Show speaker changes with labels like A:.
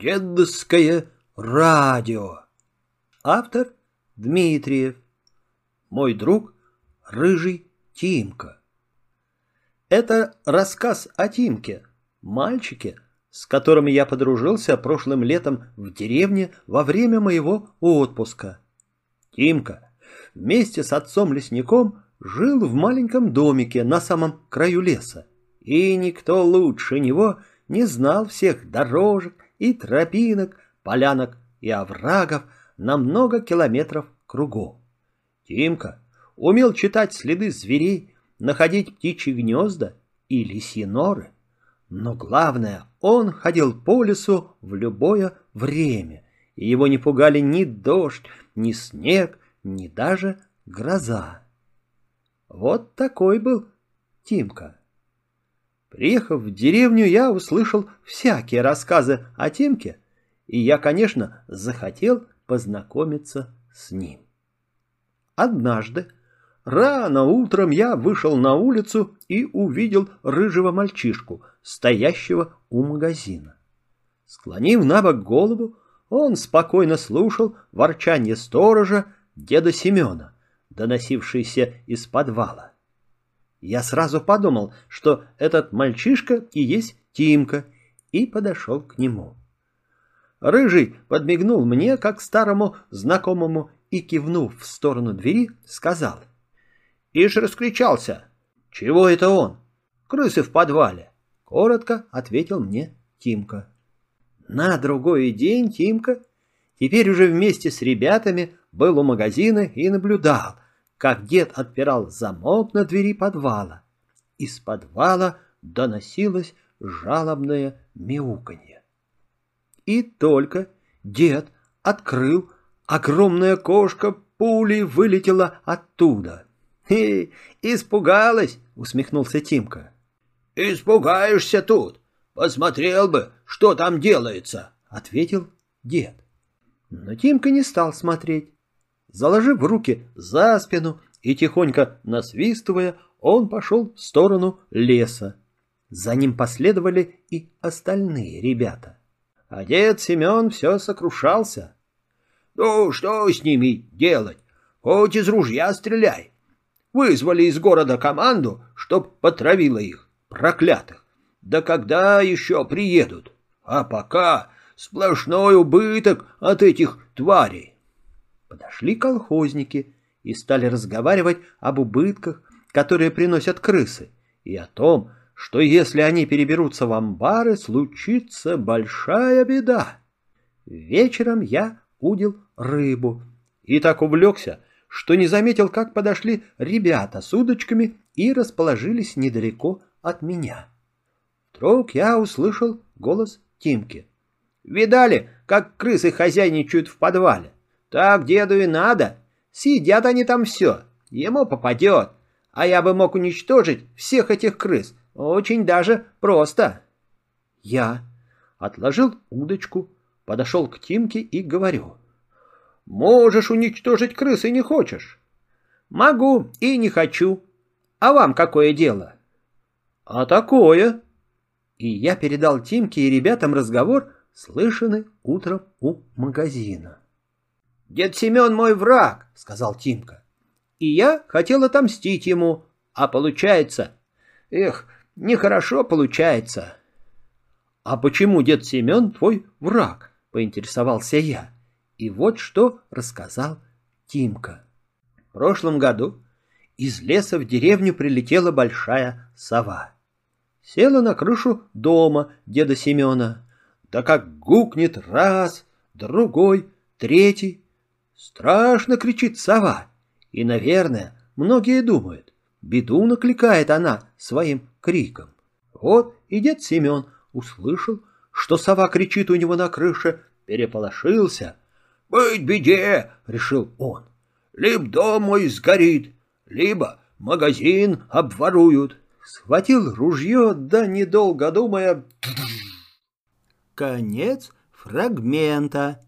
A: Дедовское радио. Автор Дмитриев. Мой друг Рыжий Тимка. Это рассказ о Тимке, мальчике, с которым я подружился прошлым летом в деревне во время моего отпуска. Тимка вместе с отцом-лесником жил в маленьком домике на самом краю леса, и никто лучше него не знал всех дорожек и тропинок, полянок и оврагов на много километров кругом. Тимка умел читать следы зверей, находить птичьи гнезда и лисьи норы. Но главное, он ходил по лесу в любое время, и его не пугали ни дождь, ни снег, ни даже гроза. Вот такой был Тимка. Приехав в деревню, я услышал всякие рассказы о Тимке, и я, конечно, захотел познакомиться с ним. Однажды, рано утром я вышел на улицу и увидел рыжего мальчишку, стоящего у магазина. Склонив на бок голову, он спокойно слушал ворчание сторожа деда Семена, доносившееся из подвала. Я сразу подумал, что этот мальчишка и есть Тимка, и подошел к нему. Рыжий подмигнул мне, как старому знакомому, и, кивнув в сторону двери, сказал. «Ишь раскричался! Чего это он? Крысы в подвале!» Коротко ответил мне Тимка. На другой день Тимка, теперь уже вместе с ребятами, был у магазина и наблюдал, как дед отпирал замок на двери подвала. Из подвала доносилось жалобное мяуканье. И только дед открыл, огромная кошка пулей вылетела оттуда. «Хе, испугалась!» — усмехнулся Тимка. «Испугаешься тут! Посмотрел бы, что там делается!» — ответил дед. Но Тимка не стал смотреть. Заложив руки за спину и тихонько насвистывая, он пошел в сторону леса. За ним последовали и остальные ребята. А дед Семен все сокрушался. «Ну, что с ними делать? Хоть из ружья стреляй. Вызвали из города команду, чтоб потравила их, проклятых. Да когда еще приедут? А пока сплошной убыток от этих тварей». Подошли колхозники и стали разговаривать об убытках, которые приносят крысы, и о том, что если они переберутся в амбары, случится большая беда. Вечером я удил рыбу и так увлекся, что не заметил, как подошли ребята с удочками и расположились недалеко от меня. Вдруг я услышал голос Тимки. «Видали, как крысы хозяйничают в подвале? Так деду и надо. Съедят они там все. Ему попадет. А я бы мог уничтожить всех этих крыс. Очень даже просто. Я отложил удочку, подошел к Тимке и говорю. Можешь уничтожить крысы не хочешь? Могу и не хочу. А вам какое дело? А такое. И я передал Тимке и ребятам разговор, слышанный утром у магазина. «Дед Семен мой враг», — сказал Тимка. «И я хотел отомстить ему, а получается... Эх, нехорошо получается». «А почему дед Семен твой враг?» — поинтересовался я. И вот что рассказал Тимка. В прошлом году из леса в деревню прилетела большая сова. Села на крышу дома деда Семена. Да как гукнет раз, другой, третий. Страшно кричит сова. И, наверное, многие думают, беду накликает она своим криком. Вот и дед Семен услышал, что сова кричит у него на крыше, переполошился. «Быть беде!» — решил он. «Либо дом мой сгорит, либо магазин обворуют». Схватил ружье, да недолго думая... Конец фрагмента.